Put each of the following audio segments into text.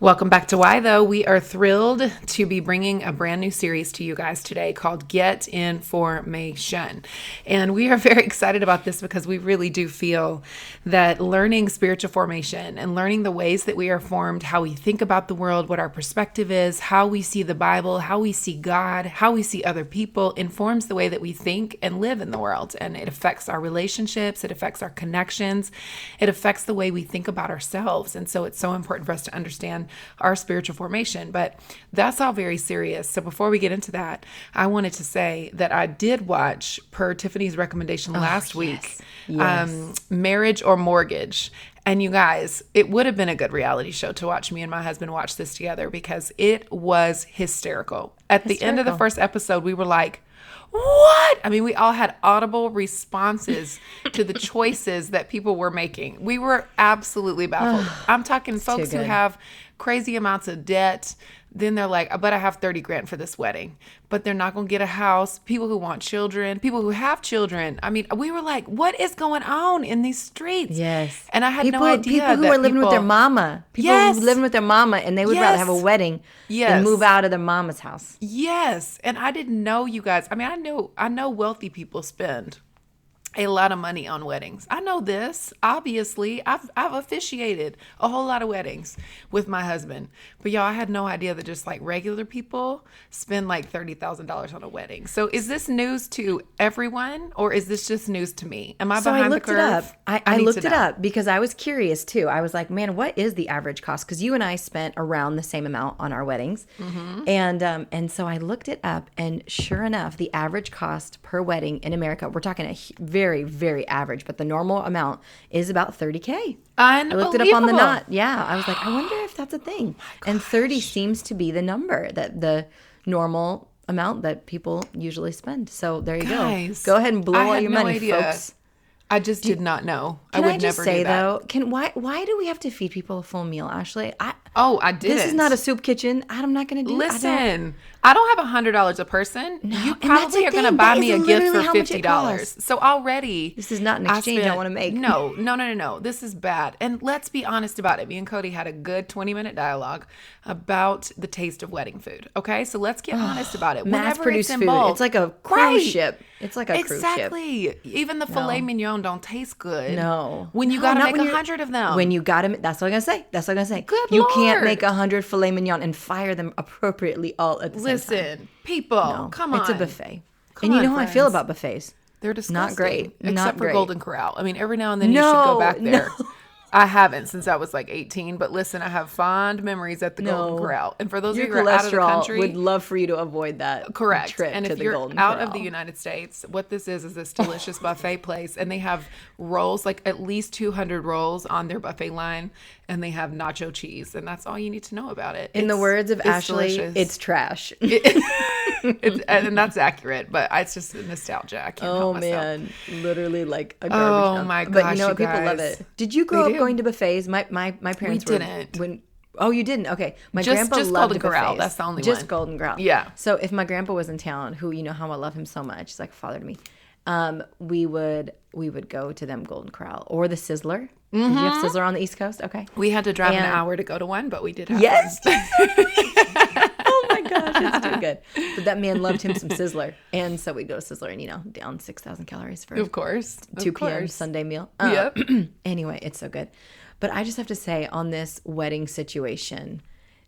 Welcome back to Why Though. We are thrilled to be bringing a brand new series to you guys today called Get in Formation. And we are very excited about this because we really do feel that learning spiritual formation and learning the ways that we are formed, how we think about the world, what our perspective is, how we see the Bible, how we see God, how we see other people informs the way that we think and live in the world. And it affects our relationships, it affects our connections, it affects the way we think about ourselves. And so it's so important for us to understand our spiritual formation. But that's all very serious. So before we get into that, I wanted to say that I did watch, per Tiffany's recommendation last week, Um, Marriage or Mortgage. And you guys, it would have been a good reality show to watch me and my husband watch this together because it was hysterical. At the end of the first episode, we were like, what? I mean, we all had audible responses to the choices that people were making. We were absolutely baffled. I'm talking folks who have crazy amounts of debt. Then they're like, but I have 30 grand for this wedding, but they're not going to get a house. People who want children, people who have children. I mean, we were like, what is going on in these streets? Yes. And I had people, no idea. People who are living with their mama. People Yes. who living with their mama and they would rather have a wedding Yes. than move out of their mama's house. Yes, and I didn't know you guys. I mean, I know I know wealthy people spend a lot of money on weddings. I know this. Obviously, I've I've officiated a whole lot of weddings with my husband. But y'all, I had no idea that just like regular people spend like thirty thousand dollars on a wedding. So is this news to everyone, or is this just news to me? Am I So behind I looked the it up. I, I, need looked it up because I was curious too. I was like, man, what is the average cost? Because you and I spent around the same amount on our weddings, Mm-hmm. and um, and so I looked it up, and sure enough, the average cost per wedding in America, we're talking a hu- very very average, but the normal amount is about thirty k. I looked it up on the knot. Yeah, I was like, I wonder if that's a thing. and thirty seems to be the number that the normal amount that people usually spend. So there you Guys, go. Go ahead and blow I all your no money, idea. folks. I just did not know. I Can would I, just never say though, can why why do we have to feed people a full meal, Ashley? I Oh, I did. this is not a soup kitchen. I'm not going to do. I don't- Listen, I don't, have a hundred dollars a person. you and that's probably are going to buy That me a gift for how much it fifty dollars. So already, This is not an exchange I spent- wanna make. No, no, no, no, no. This is bad. And let's be honest about it. Me and Cody had a good twenty minute dialogue about the taste of wedding food. Okay, so let's get honest about it. mass produced it's food. It's like a cruise Right. ship. It's like a cruise ship. Exactly. Even the filet mignon don't taste good. No. When you No, got to make a hundred of them. When you got to that's what I'm gonna say. That's what I'm gonna say. Good you can't make a hundred filet mignon and fire them appropriately all at the same time. listen, people, No, come on. It's a buffet. Come and you on, know how I feel about buffets. They're disgusting. Not great. Except Not for great. Golden Corral. I mean, every now and then you should go back no. there. I haven't since I was like 18, but listen, I have fond memories at the Golden No. Corral. And for those Your of you who are out of the country, would love for you to avoid that correct. trip and to if the you're Golden out Corral. of the United States, what this is is this delicious buffet place, and they have rolls, like at least 200 rolls on their buffet line, and they have nacho cheese, and that's all you need to know about it. In the words of it's Ashley, delicious. it's trash. It's- and that's accurate, but it's just nostalgia. I can't Oh man, literally like a garbage. Oh, dump. my But you gosh, know you what? People love it. Did you grow They up do. going to buffets? My my my parents were didn't. when. Oh, you didn't? Okay. My Just- grandpa just loved Golden Corral. That's the only Just one. Golden Corral. Yeah. So if my grandpa was in town, who you know how I love him so much, he's like a father to me. Um, we would we would go to them Golden Corral or the Sizzler. Did you Mm-hmm. have Sizzler on the East Coast? Okay. We had to drive an hour to go to one, but we did have Yes. oh my gosh, it's too good. But that man loved him some Sizzler, and so we'd go to Sizzler and you know down six thousand calories for Of course. Of 2 p.m. course. Sunday meal. Uh, Yep. anyway, it's so good. But I just have to say, on this wedding situation,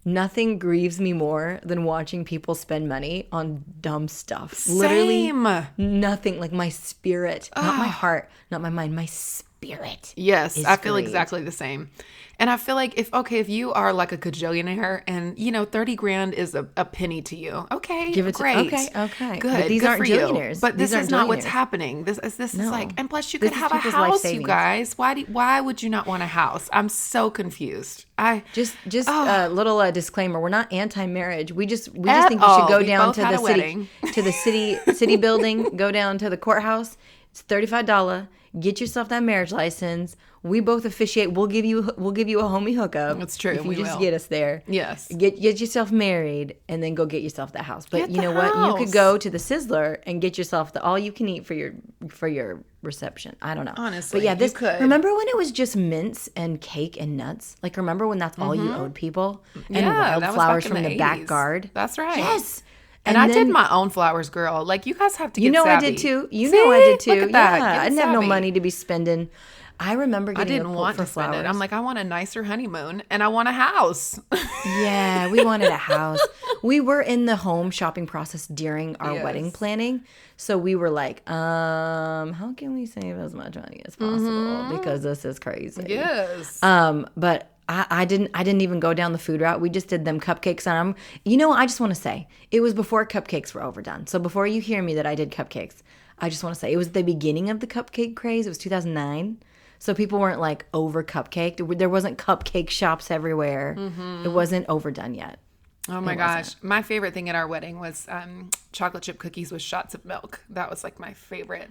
nothing grieves me more than watching people spend money on dumb stuff. Literally, Same. nothing. Like my spirit, not my heart, not my mind, my spirit spirit. Yes, I feel great. exactly the same. And I feel like if okay, if you are like a cajillionaire and you know thirty grand is a, a penny to you, okay, give it great, to, okay, okay, good. But these good aren't billionaires. But this is not what's happening. This is this no. is like, and plus you this could have a house, you guys. Why do why would you not want a house? I'm so confused. I just just oh. a little uh, disclaimer: we're not anti-marriage. We just we just At think you should go down to the city to the city city building, go down to the courthouse. It's thirty five dollar. Get yourself that marriage license we both officiate. We'll give you we'll give you a homie hookup. That's true. If you we just will. get us there. Yes. Get get yourself married and then go get yourself that house. But get you know what? You could go to the Sizzler and get yourself the all you can eat for your for your reception. I don't know. Honestly. But yeah, this could. Remember when it was just mints and cake and nuts? Like remember when that's all mm-hmm. you owed people? And yeah, wildflowers from the, the back guard. That's right. Yes. And, and I did my own flowers, girl. Like you guys have to. you know, savvy. I did too. You See? know, I did too. Yeah, I didn't have no money to be spending I remember getting I didn't want to spend flowers. it. I'm like, I want a nicer honeymoon and I want a house. yeah, we wanted a house. We were in the home shopping process during our yes. wedding planning. So we were like, um, how can we save as much money as possible? Mm-hmm. Because this is crazy. Yes. Um, but I, I, didn't I didn't even go down the food route. We just did them cupcakes and I'm you know, I just want to say it was before cupcakes were overdone. So before you hear me that I did cupcakes, I just want to say it was the beginning of the cupcake craze. It was 2009. So people weren't like over cupcaked. There wasn't cupcake shops everywhere. Mm-hmm. It wasn't overdone yet. Oh my gosh. My favorite thing at our wedding was um, chocolate chip cookies with shots of milk. That was like my favorite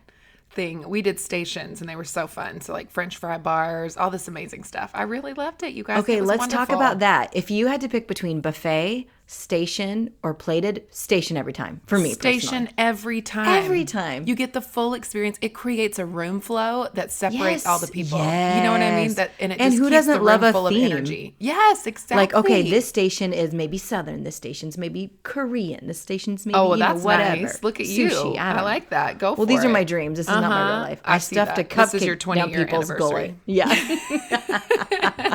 thing. We did stations and they were so fun. So like French fry bars, all this amazing stuff. I really loved it, you guys. Okay, let's wonderful. talk about that. If you had to pick between buffet, station or plated station every time for me station personally. every time every time you get the full experience it creates a room flow that separates yes, all the people yes. you know what i mean that and it and who doesn't love a full theme? of energy yes exactly like okay this station is maybe southern this station's maybe korean this station's maybe oh well, that's know, whatever nice. look at you Sushi, I, I, like that go for it. well these it. are my dreams this is uh-huh. not my real uh-huh. life i, I stuffed a cupcake this is your 20 down year people's gully yeah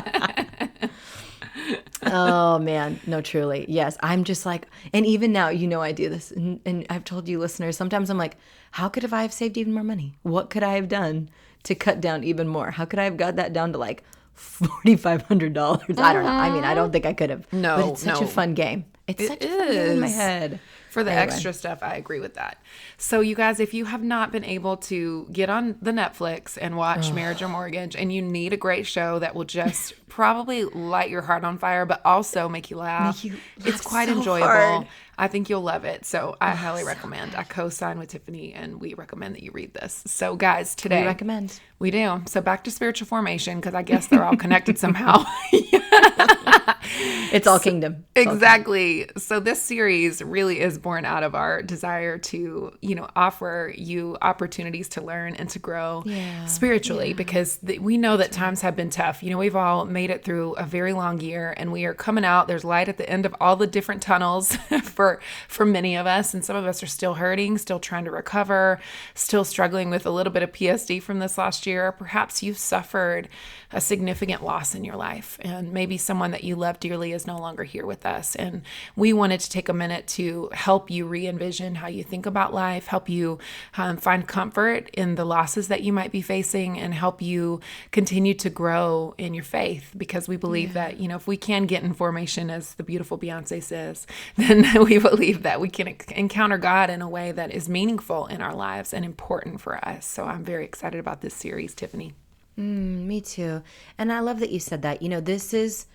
oh man, no, truly, yes. I'm just like, and even now, you know, I do this, and, and I've told you, listeners, sometimes I'm like, how could have I have saved even more money? What could I have done to cut down even more? How could I have got that down to like forty five hundred dollars? I don't know. I mean, I don't uh-huh. think I could have. No, but it's such no. a fun game. It's it such is. a fun game in my head. For the anyway. extra stuff, I agree with that. So, you guys, if you have not been able to get on the Netflix and watch Ugh. Marriage or Mortgage, and you need a great show that will just probably light your heart on fire, but also make you laugh, make you it's quite so enjoyable. Hard. I think you'll love it. So, I oh, highly so recommend. Good. I co sign with Tiffany, and we recommend that you read this. So, guys, today we recommend. We do. So, back to spiritual formation because I guess they're all connected somehow. it's all kingdom. It's exactly. All kingdom. So, this series really is born out of our desire to, you know, offer you opportunities to learn and to grow yeah, spiritually yeah. because th- we know that times have been tough. You know, we've all made it through a very long year and we are coming out. There's light at the end of all the different tunnels for for many of us and some of us are still hurting, still trying to recover, still struggling with a little bit of PSD from this last year. Perhaps you've suffered a significant loss in your life and maybe someone that you love dearly is no longer here with us and we wanted to take a minute to help you re-envision how you think about life, help you um, find comfort in the losses that you might be facing, and help you continue to grow in your faith. Because we believe yeah. that you know if we can get in formation, as the beautiful Beyonce says, then we believe that we can encounter God in a way that is meaningful in our lives and important for us. So I'm very excited about this series, Tiffany. Mm, me too. And I love that you said that. You know, this is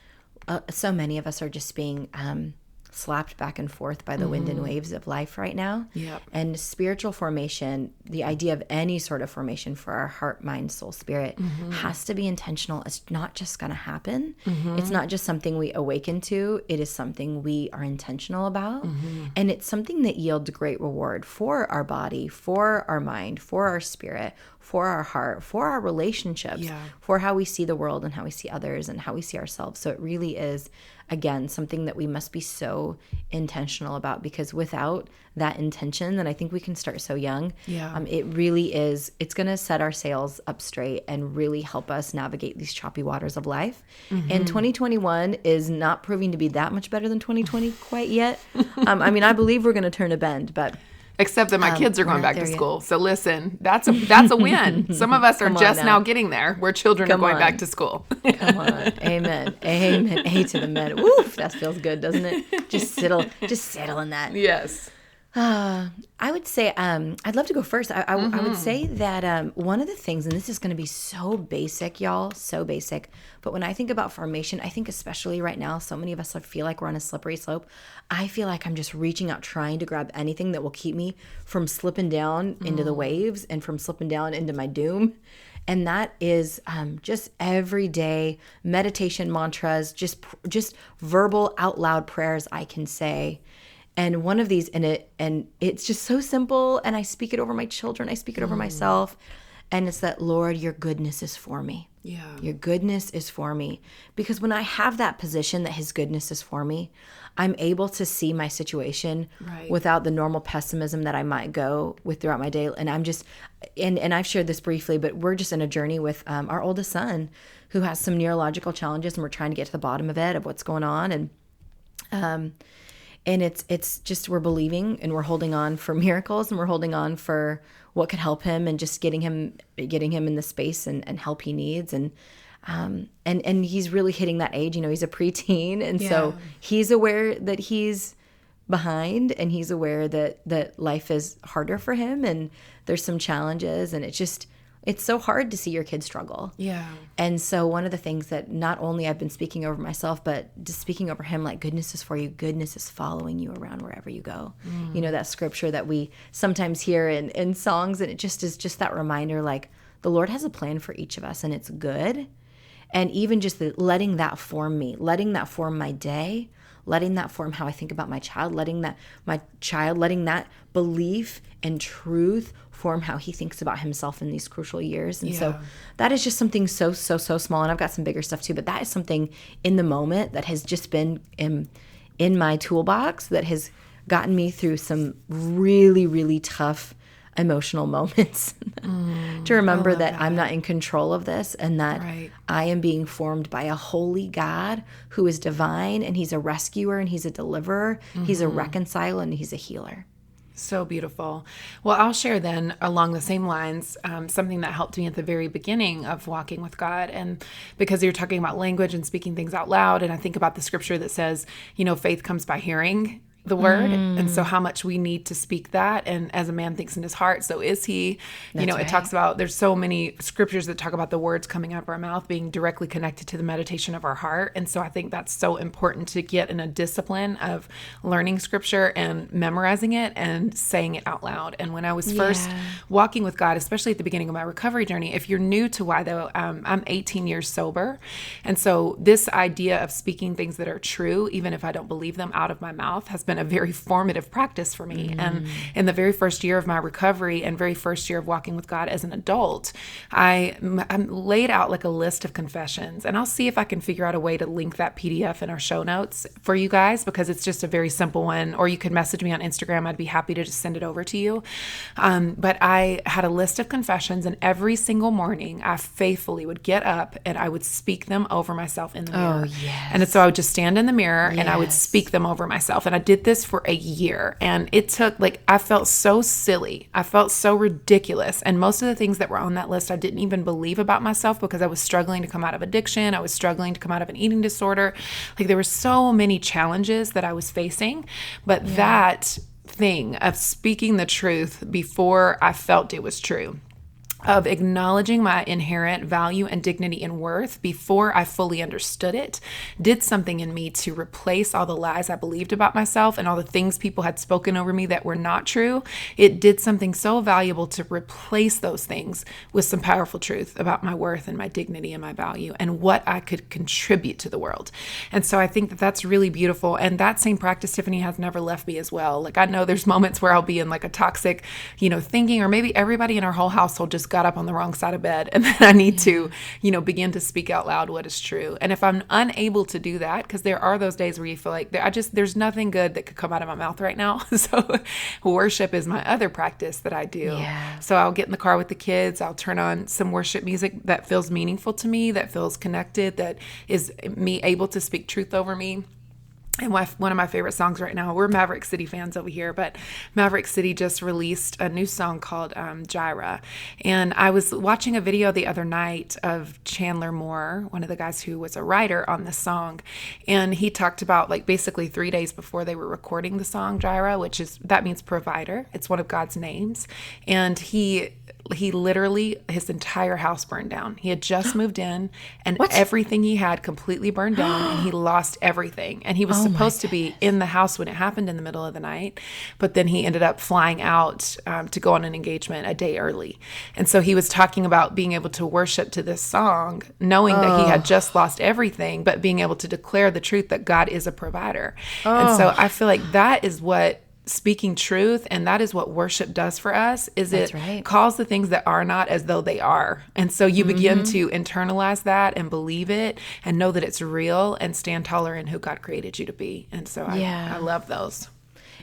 uh, so many of us are just being um, slapped back and forth by the mm-hmm. wind and mm-hmm. waves of life right now. Yep. And spiritual formation, the idea of any sort of formation for our heart, mind, soul, spirit mm-hmm. has to be intentional. It's not just going to happen. Mm-hmm. It's not just something we awaken to, it is something we are intentional about. Mm-hmm. And it's something that yields great reward for our body, for our mind, for our spirit, for our heart, for our relationships, yeah. for how we see the world and how we see others and how we see ourselves. So it really is again something that we must be so intentional about because without that intention then i think we can start so young. Yeah. Um, it really is it's going to set our sails up straight and really help us navigate these choppy waters of life. Mm-hmm. and 2021 is not proving to be that much better than 2020 quite yet. Um, i mean i believe we're going to turn a bend but Except that my Um, kids are going back to yet. school. So listen, that's a that's a win. Some of us are just now. now getting there where children Come are going back to school. Come on. Amen. Amen. A to the men. Woof. That feels good, doesn't it? Just settle. Just settle in that. yes. Uh, I would say, um, I'd love to go first. I, I, I Mm-hmm. would say that um, one of the things, and this is going to be so basic, y'all, so basic. But when I think about formation, I think especially right now, so many of us feel like we're on a slippery slope. I feel like I'm just reaching out, trying to grab anything that will keep me from slipping down into Mm. the waves and from slipping down into my doom. And that is um, just everyday meditation mantras, just just verbal out loud prayers I can say and one of these and it and it's just so simple and i speak it over my children i speak it over myself. And it's that lord your goodness is for me. Yeah. your goodness is for me. Because when i have that position that his goodness is for me i'm able to see my situation Right. without the normal pessimism that i might go with throughout my day. And i'm just and and i've shared this briefly but we're just in a journey with um, our oldest son who has some neurological challenges and we're trying to get to the bottom of it of what's going on. And and it's it's just we're believing and we're holding on for miracles and we're holding on for what could help him and just getting him getting him in the space and, and help he needs. And um and and he's really hitting that age you know he's a preteen. And so he's aware that he's behind and he's aware that that life is harder for him and there's some challenges. And it's just it's so hard to see your kids struggle Yeah. and so one of the things that not only I've been speaking over myself, but just speaking over him, like goodness is for you, goodness is following you around wherever you go. Mm. You know, that scripture that we sometimes hear in, in songs, and it just is just that reminder like the Lord has a plan for each of us and it's good. And even just the, letting that form me, letting that form my day, letting that form how I think about my child, letting that my child, letting that belief and truth form how he thinks about himself in these crucial years. And so that is just something so so so small and i've got some bigger stuff too but that is something in the moment that has just been in in my toolbox that has gotten me through some really really tough emotional moments to remember that, i'm not in control of this and that Right. i am being formed by a holy god who is divine and he's a rescuer and he's a deliverer he's a reconciler and he's a healer So beautiful. Well, I'll share then along the same lines um, something that helped me at the very beginning of walking with God. And because you're talking about language and speaking things out loud, and I think about the scripture that says, you know, faith comes by hearing the word. And so how much we need to speak that. And as a man thinks in his heart, so is he. you know, right. it talks about there's so many scriptures that talk about the words coming out of our mouth being directly connected to the meditation of our heart. And so I think that's so important to get in a discipline of learning scripture and memorizing it and saying it out loud. And when I was first Yeah. walking with God, especially at the beginning of my recovery journey, if you're new to why though, um, I'm 18 years sober. And so this idea of speaking things that are true, even if I don't believe them out of my mouth, has been a very formative practice for me. And in the very first year of my recovery and very first year of walking with God as an adult, I, I laid out like a list of confessions. And I'll see if I can figure out a way to link that PDF in our show notes for you guys because it's just a very simple one. Or you could message me on Instagram. I'd be happy to just send it over to you. Um, but I had a list of confessions, and every single morning I faithfully would get up and I would speak them over myself in the mirror. Oh, yes. And so I would just stand in the mirror and I would speak them over myself. And I did this for a year. And it took, like, I felt so silly. I felt so ridiculous. And most of the things that were on that list, I didn't even believe about myself because I was struggling to come out of addiction. I was struggling to come out of an eating disorder. Like, there were so many challenges that I was facing. But that thing of speaking the truth before I felt it was true of acknowledging my inherent value and dignity and worth before I fully understood it did something in me to replace all the lies I believed about myself and all the things people had spoken over me that were not true. It did something so valuable to replace those things with some powerful truth about my worth and my dignity and my value and what I could contribute to the world. And so I think that that's really beautiful. And that same practice, Tiffany, has never left me as well. Like I know there's moments where I'll be in like a toxic, you know, thinking, or maybe everybody in our whole household just got up on the wrong side of bed. And then I need to, you know, begin to speak out loud what is true. And if I'm unable to do that, because there are those days where you feel like I just, there's nothing good that could come out of my mouth right now. So worship is my other practice that I do. Yeah. So I'll get in the car with the kids. I'll turn on some worship music that feels meaningful to me, that feels connected, that is me able to speak truth over me. And one of my favorite songs right now. We're Maverick City fans over here, but Maverick City just released a new song called um, Jireh. And I was watching a video the other night of Chandler Moore, one of the guys who was a writer on the song. And he talked about like basically three days before they were recording the song Jireh, which is that means provider. It's one of God's names. And he he literally his entire house burned down. He had just moved in and what? everything he had completely burned down and he lost everything. And he was oh supposed to be in the house when it happened in the middle of the night, but then he ended up flying out um, to go on an engagement a day early. And so he was talking about being able to worship to this song, knowing oh. that he had just lost everything, but being able to declare the truth that God is a provider. Oh. And so I feel like that is what speaking truth and that is what worship does for us is That's it right. calls the things that are not as though they are and so you mm-hmm. begin to internalize that and believe it and know that it's real and stand taller in who god created you to be and so yeah. I, I love those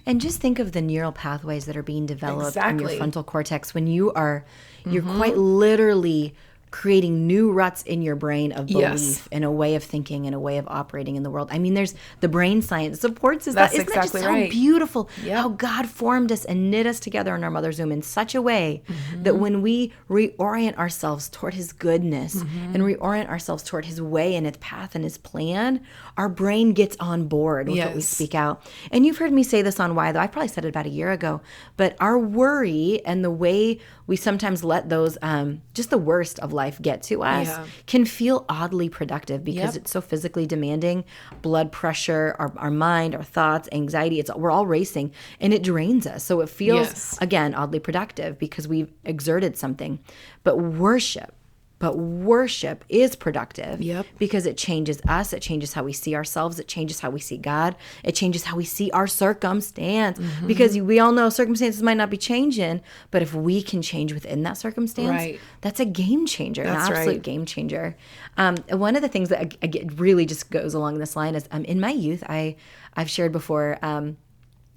and just think of the neural pathways that are being developed exactly. in your frontal cortex when you are you're mm-hmm. quite literally creating new ruts in your brain of belief yes. and a way of thinking and a way of operating in the world. I mean, there's the brain science supports us. That's that. Isn't exactly that just right. so beautiful? Yep. How God formed us and knit us together in our mother's womb in such a way mm-hmm. that when we reorient ourselves toward His goodness mm-hmm. and reorient ourselves toward His way and His path and His plan, our brain gets on board with yes. what we speak out. And you've heard me say this on Why, though I probably said it about a year ago, but our worry and the way we sometimes let those um, just the worst of life get to us yeah. can feel oddly productive because yep. it's so physically demanding blood pressure our, our mind our thoughts anxiety it's we're all racing and it drains us so it feels yes. again oddly productive because we've exerted something but worship but worship is productive yep. because it changes us. It changes how we see ourselves. It changes how we see God. It changes how we see our circumstance. Mm-hmm. Because we all know circumstances might not be changing, but if we can change within that circumstance, right. that's a game changer, that's an absolute right. game changer. Um, one of the things that I, I get really just goes along this line is um, in my youth, I I've shared before. Um,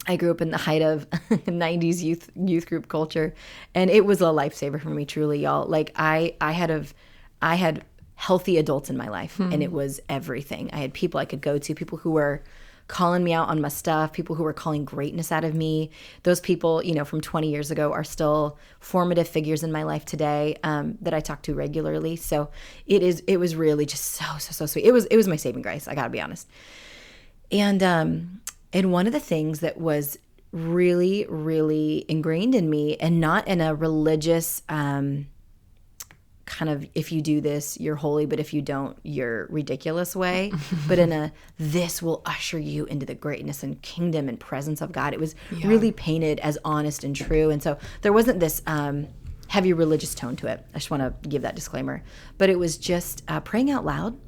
I grew up in the height of 90s youth youth group culture and it was a lifesaver for me truly y'all. Like I I had of I had healthy adults in my life mm-hmm. and it was everything. I had people I could go to people who were calling me out on my stuff people who were calling greatness out of me. Those people you know from 20 years ago are still formative figures in my life today um, that I talk to regularly. So it is it was really just so so so sweet. It was it was my saving grace I got to be honest. And um and one of the things that was really, really ingrained in me, and not in a religious um, kind of if you do this, you're holy, but if you don't, you're ridiculous way, but in a this will usher you into the greatness and kingdom and presence of God. It was yeah. really painted as honest and true. And so there wasn't this. Um, heavy religious tone to it. I just want to give that disclaimer. But it was just uh, praying out loud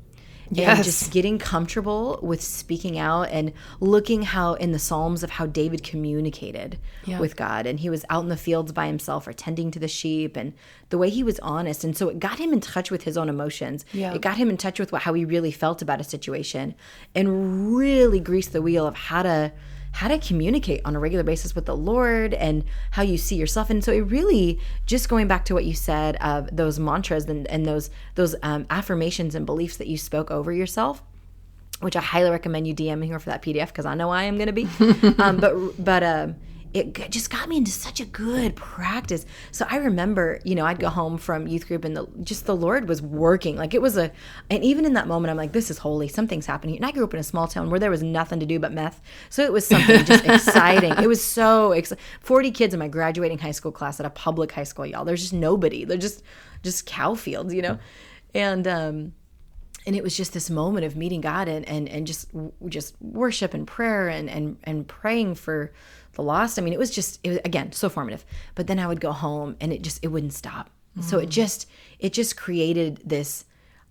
yes. and just getting comfortable with speaking out and looking how in the Psalms of how David communicated yeah. with God. And he was out in the fields by himself or tending to the sheep and the way he was honest. And so it got him in touch with his own emotions. Yeah. It got him in touch with what, how he really felt about a situation and really greased the wheel of how to how to communicate on a regular basis with the Lord and how you see yourself. And so it really just going back to what you said of those mantras and, and those those um, affirmations and beliefs that you spoke over yourself which I highly recommend you DM me here for that PDF because I know I am going to be. um, but but um, it just got me into such a good practice. So I remember, you know, I'd go home from youth group and the, just the Lord was working. Like it was a, and even in that moment, I'm like, this is holy. Something's happening. And I grew up in a small town where there was nothing to do but meth. So it was something just exciting. It was so exciting. 40 kids in my graduating high school class at a public high school, y'all. There's just nobody. They're just, just cow fields, you know? And, um, and it was just this moment of meeting God and, and, and just, just worship and prayer and, and, and praying for, the lost. I mean, it was just it was again so formative. But then I would go home and it just it wouldn't stop. Mm. So it mm. just it just created this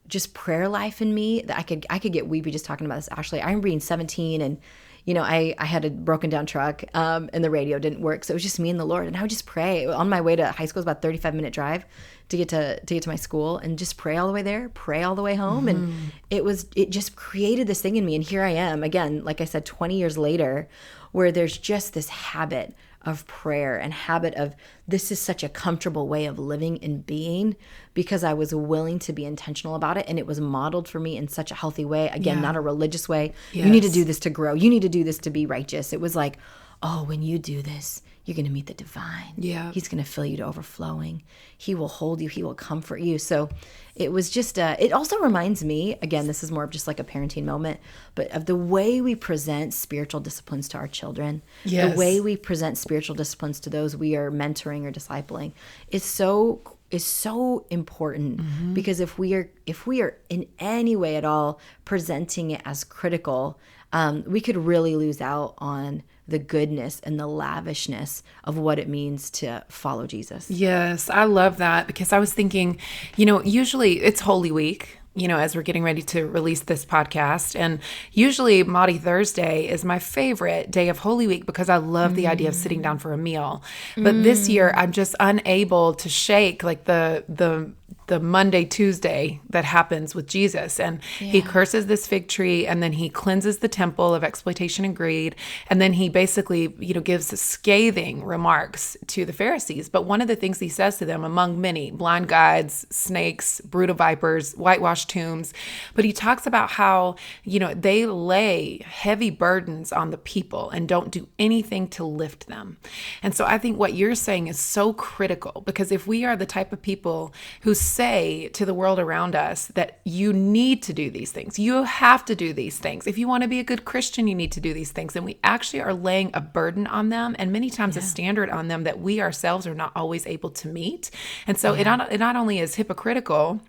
just prayer life in me that I could I could get weepy just talking about this. Actually, I am reading 17 and you know, I, I had a broken down truck um, and the radio didn't work. So it was just me and the Lord. And I would just pray on my way to high school. It was about 35 minute drive to get to, to get to my school and just pray all the way there, pray all the way home. Mm-hmm. And it was, it just created this thing in me. And here I am again, like I said, 20 years later, where there's just this habit of prayer and habit of this is such a comfortable way of living and being because I was willing to be intentional about it and it was modeled for me in such a healthy way. Again, Yeah. not a religious way. You need to do this to grow. You need to do this to be righteous. It was like, oh, when you do this, you're going to meet the divine. Yeah. He's going to fill you to overflowing. He will hold you. He will comfort you. So it was just, uh, it also reminds me, again, this is more of just like a parenting moment, but of the way we present spiritual disciplines to our children, Yes. the way we present spiritual disciplines to those we are mentoring or discipling is so is so important Mm-hmm. because if we are if we are in any way at all presenting it as critical um, we could really lose out on the goodness and the lavishness of what it means to follow jesus Yes, I love that because I was thinking, you know, usually it's Holy Week, you know, as we're getting ready to release this podcast. And usually Maundy Thursday is my favorite day of Holy Week because I love the idea of mm. sitting down for a meal. But this year I'm just unable to shake like the the the Monday, Tuesday that happens with Jesus. And he curses this fig tree and then he cleanses the temple of exploitation and greed. And then he basically, you know, gives scathing remarks to the Pharisees. But one of the things he says to them, among many blind guides, snakes, brood of vipers, whitewashed tombs, but he talks about how, you know, they lay heavy burdens on the people and don't do anything to lift them. And so I think what you're saying is so critical because if we are the type of people who say to the world around us that you need to do these things, you have to do these things. If you want to be a good Christian, you need to do these things. And we actually are laying a burden on them and many times a standard on them that we ourselves are not always able to meet. And so it, not, it not only is hypocritical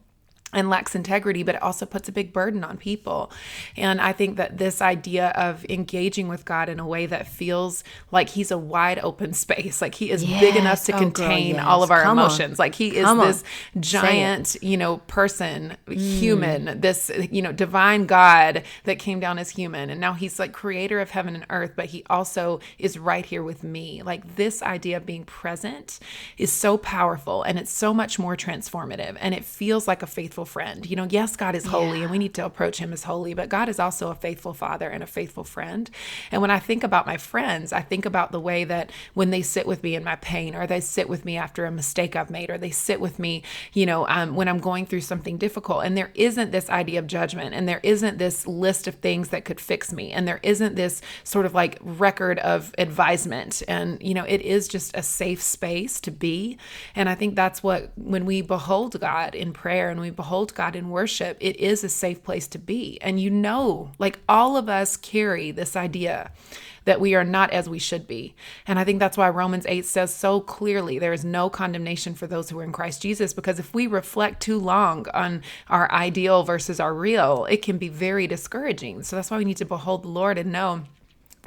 and lacks integrity, but it also puts a big burden on people. And I think that this idea of engaging with God in a way that feels like He's a wide open space, like He is big enough to Oh, girl, contain yes. all of our Come on. emotions. Like He is Come this it. giant, you know, person, mm. human, this, you know, divine God that came down as human. And now He's like creator of heaven and earth, but He also is right here with me. Like this idea of being present is so powerful and it's so much more transformative. And it feels like a faithful friend. You know, yes, God is holy and we need to approach him as holy, but God is also a faithful father and a faithful friend. And when I think about my friends, I think about the way that when they sit with me in my pain, or they sit with me after a mistake I've made, or they sit with me, you know, um, when I'm going through something difficult. And there isn't this idea of judgment, and there isn't this list of things that could fix me, and there isn't this sort of like record of advisement. And, you know, it is just a safe space to be. And I think that's what, when we behold God in prayer and we behold God in worship, it is a safe place to be. And you know, like all of us carry this idea that we are not as we should be. And I think that's why Romans 8 says so clearly there is no condemnation for those who are in Christ Jesus. Because if we reflect too long on our ideal versus our real, it can be very discouraging. So that's why we need to behold the Lord and know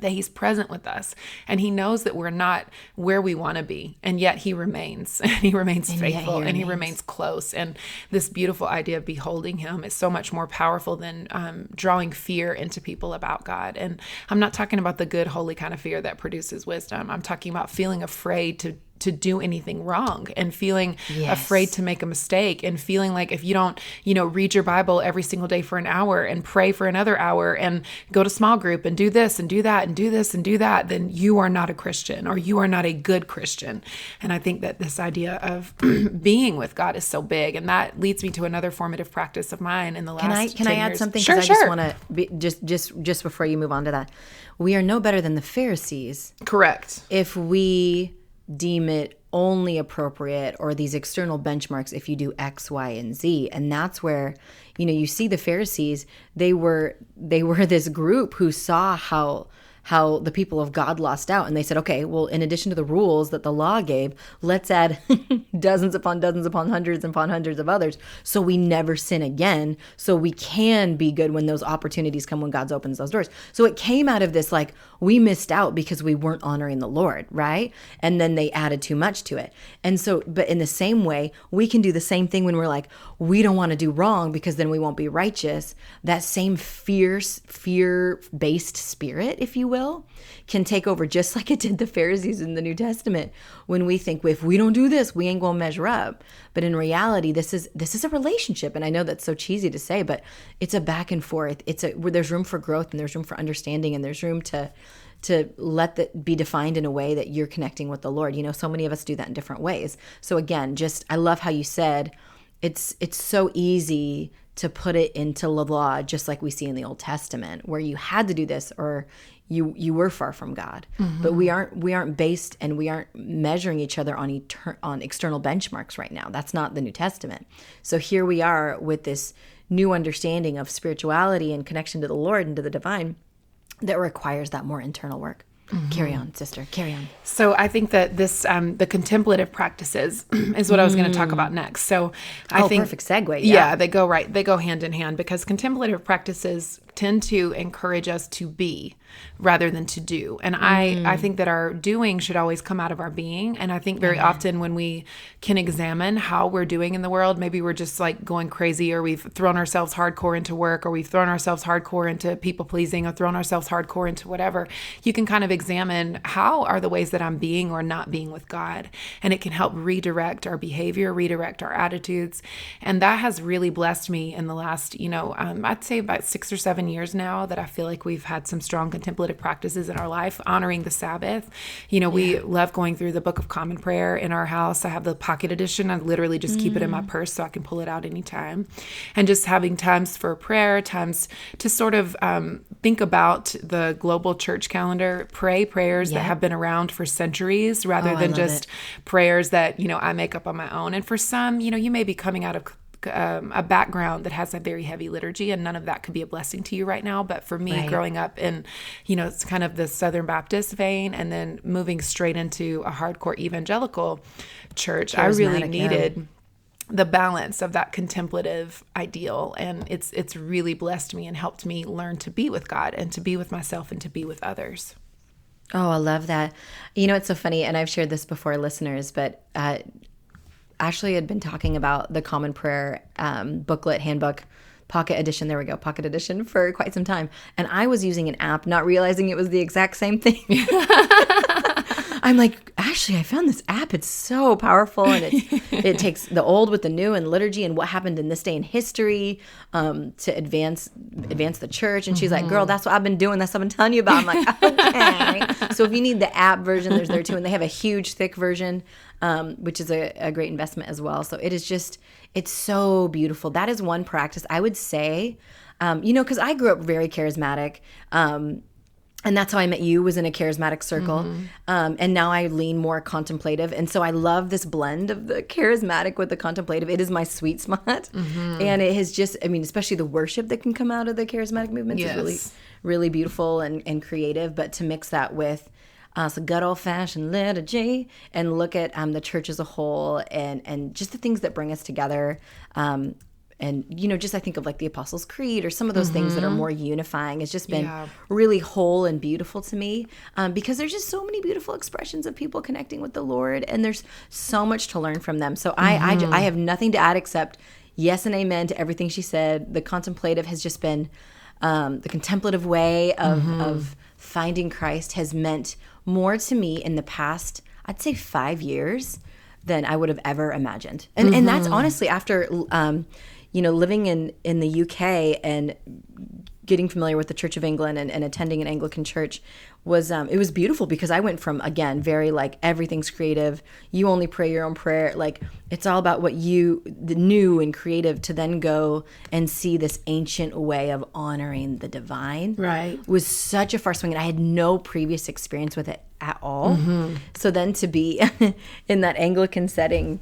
that he's present with us. And he knows that we're not where we want to be and yet he remains. And he remains yet he faithful and he remains. remains close. And this beautiful idea of beholding him is so much more powerful than um, drawing fear into people about god. And i'm not talking about the good holy kind of fear that produces wisdom. I'm talking about feeling afraid to to do anything wrong and feeling Yes. afraid to make a mistake and feeling like if you don't, you know, read your Bible every single day for an hour and pray for another hour and go to small group and do this and do that and do this and do that, then you are not a Christian or you are not a good Christian. And I think that this idea of being with God is so big. And that leads me to another formative practice of mine in the last Can I can I add years. something? Sure, I sure. just want to just just just before you move on to that. We are no better than the Pharisees Correct. if we deem it only appropriate or these external benchmarks if you do x y and z. And that's where you know you see the pharisees they were they were this group who saw how how the people of God lost out. And they said okay well in addition to the rules that the law gave let's add dozens upon dozens upon hundreds upon hundreds of others so we never sin again so we can be good when those opportunities come when God opens those doors. So it came out of this like we missed out because we weren't honoring the Lord right? And then they added too much to it. And so but in the same way we can do the same thing when we're like we don't want to do wrong because then we won't be righteous. That same fierce fear based spirit if you will, can take over just like it did the Pharisees in the New Testament when we think if we don't do this, we ain't to measure up. But in reality, this is this is a relationship and I know that's so cheesy to say, but it's a back and forth. It's a where there's room for growth and there's room for understanding and there's room to to let that be defined in a way that you're connecting with the Lord. You know, so many of us do that in different ways. So again, just I love how you said it's it's so easy to put it into the law just like we see in the Old Testament where you had to do this or you you were far from God. Mm-hmm. But we aren't we aren't based and we aren't measuring each other on etern- on external benchmarks right now. That's not the New Testament. So here we are with this new understanding of spirituality and connection to the Lord and to the divine that requires that more internal work. Mm-hmm. Carry on, sister. Carry on. So I think that this, um, the contemplative practices, is what mm. I was going to talk about next. So I oh, think perfect segue. Yeah. yeah, they go right. They go hand in hand because contemplative practices tend to encourage us to be rather than to do. And mm-hmm. I I think that our doing should always come out of our being. And I think very mm-hmm. often when we can examine how we're doing in the world, maybe we're just like going crazy or we've thrown ourselves hardcore into work or we've thrown ourselves hardcore into people pleasing or thrown ourselves hardcore into whatever. You can kind of examine how are the ways that I'm being or not being with God. And it can help redirect our behavior, redirect our attitudes. And that has really blessed me in the last, you know, um, I'd say about six or seven years now that I feel like we've had some strong contemplative practices in our life, honoring the Sabbath. You know, we love going through the Book of Common Prayer in our house. I have the pocket edition. I literally just mm. keep it in my mm. purse so I can pull it out anytime. And just having times for prayer, times to sort of um, think about the global church calendar, pray prayers yeah. that have been around for centuries rather oh, than just it. prayers that, you know, I make up on my own. And for some, you know, you may be coming out of um, a background that has a very heavy liturgy, and none of that could be a blessing to you right now. But for me, right. growing up in, you know, it's kind of the Southern Baptist vein, and then moving straight into a hardcore evangelical church, I really needed. Yeah the balance of that contemplative ideal and it's it's really blessed me and helped me learn to be with God and to be with myself and to be with others. Oh, I love that. You know, it's so funny, and I've shared this before, listeners, but uh, Ashley had been talking about the Common Prayer um, booklet, handbook, pocket edition. There we go, pocket edition for quite some time. And I was using an app, not realizing it was the exact same thing. I'm like, actually, I found this app. It's so powerful, and it it takes the old with the new and liturgy and what happened in this day in history um, to advance advance the church. And she's mm-hmm. like, "Girl, that's what I've been doing. That's what I've been telling you about." I'm like, "Okay." so if you need the app version, there's there too, and they have a huge thick version um, which is a, a great investment as well. So it is just, it's so beautiful. That is one practice I would say, um, you know, because I grew up very charismatic. Um, and that's how I met you was in a charismatic circle. Mm-hmm. Um, and now I lean more contemplative. And so I love this blend of the charismatic with the contemplative. It is my sweet spot. Mm-hmm. And it has just, I mean, especially the worship that can come out of the charismatic movements yes. is really, really beautiful and, and creative. But to mix that with uh, so good old fashioned liturgy, and look at um, the church as a whole, and and just the things that bring us together. Um, and you know, just I think of like the Apostles' Creed or some of those mm-hmm. things that are mm-hmm. more unifying. It's just been yeah. really whole and beautiful to me um, because there's just so many beautiful expressions of people connecting with the Lord, and there's so much to learn from them. So I, mm-hmm. I, I have nothing to add except yes and amen to everything she said. The contemplative has just been um, the contemplative way of mm-hmm. of finding Christ has meant more to me in the past, I'd say five years than I would have ever imagined. And mm-hmm. and that's mm-hmm. honestly after um, you know, living in in the UK and getting familiar with the Church of England and, and attending an Anglican church was um, it was beautiful because I went from again very like everything's creative. You only pray your own prayer. Like it's all about what you the new and creative to then go and see this ancient way of honoring the divine. Right was such a far swing, and I had no previous experience with it at all. Mm-hmm. So then to be in that Anglican setting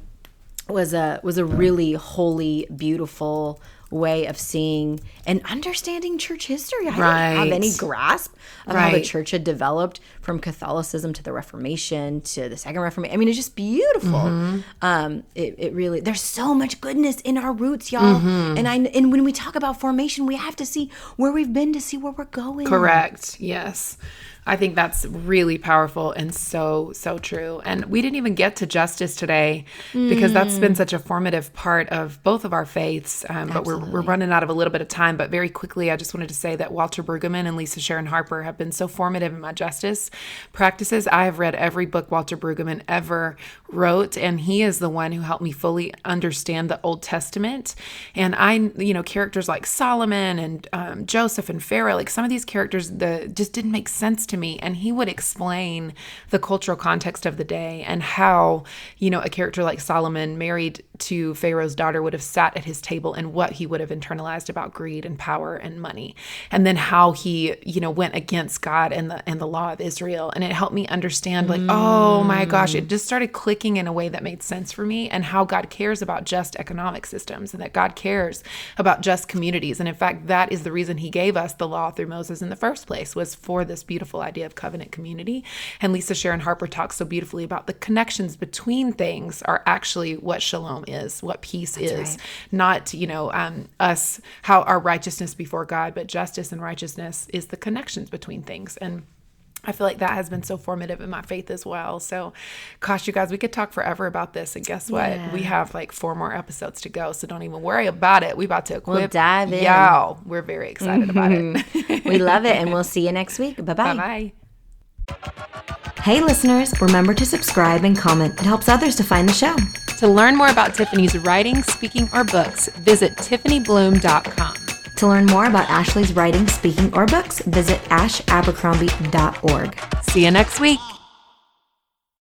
was a was a really holy, beautiful way of seeing and understanding church history. I right. didn't have any grasp of right. how the church had developed from Catholicism to the Reformation to the Second Reformation. I mean, it's just beautiful. Mm-hmm. Um, it, it, really there's so much goodness in our roots, y'all. Mm-hmm. And I and when we talk about formation, we have to see where we've been to see where we're going. Correct. Yes. I think that's really powerful and so, so true. And we didn't even get to justice today because that's been such a formative part of both of our faiths. Um, but we're, we're running out of a little bit of time. But very quickly, I just wanted to say that Walter Brueggemann and Lisa Sharon Harper have been so formative in my justice practices. I have read every book Walter Brueggemann ever wrote, and he is the one who helped me fully understand the Old Testament. And I, you know, characters like Solomon and um, Joseph and Pharaoh, like some of these characters, the just didn't make sense to me. And he would explain the cultural context of the day and how, you know, a character like Solomon married to Pharaoh's daughter would have sat at his table and what he would have internalized about greed and power and money. And then how he, you know, went against God and the and the law of Israel. And it helped me understand like, oh my gosh, it just started clicking in a way that made sense for me and how God cares about just economic systems and that God cares about just communities. And in fact, that is the reason he gave us the law through Moses in the first place was for this beautiful idea of covenant community. And Lisa Sharon Harper talks so beautifully about the connections between things are actually what shalom is, what peace is, right. not, you know, um, us, how our righteousness before God, but justice and righteousness is the connections between things. And I feel like that has been so formative in my faith as well. So, gosh, you guys, we could talk forever about this. And guess what? Yeah. We have like four more episodes to go. So don't even worry about it. We about to equip. We'll dive in. Y'all, we're very excited about it. we love it, and we'll see you next week. Bye bye. Bye bye. Hey, listeners, remember to subscribe and comment. It helps others to find the show. To learn more about Tiffany's writing, speaking, or books, visit TiffanyBluhm.com. To learn more about Ashley's writing, speaking, or books, visit ashabercrombie.org. See you next week.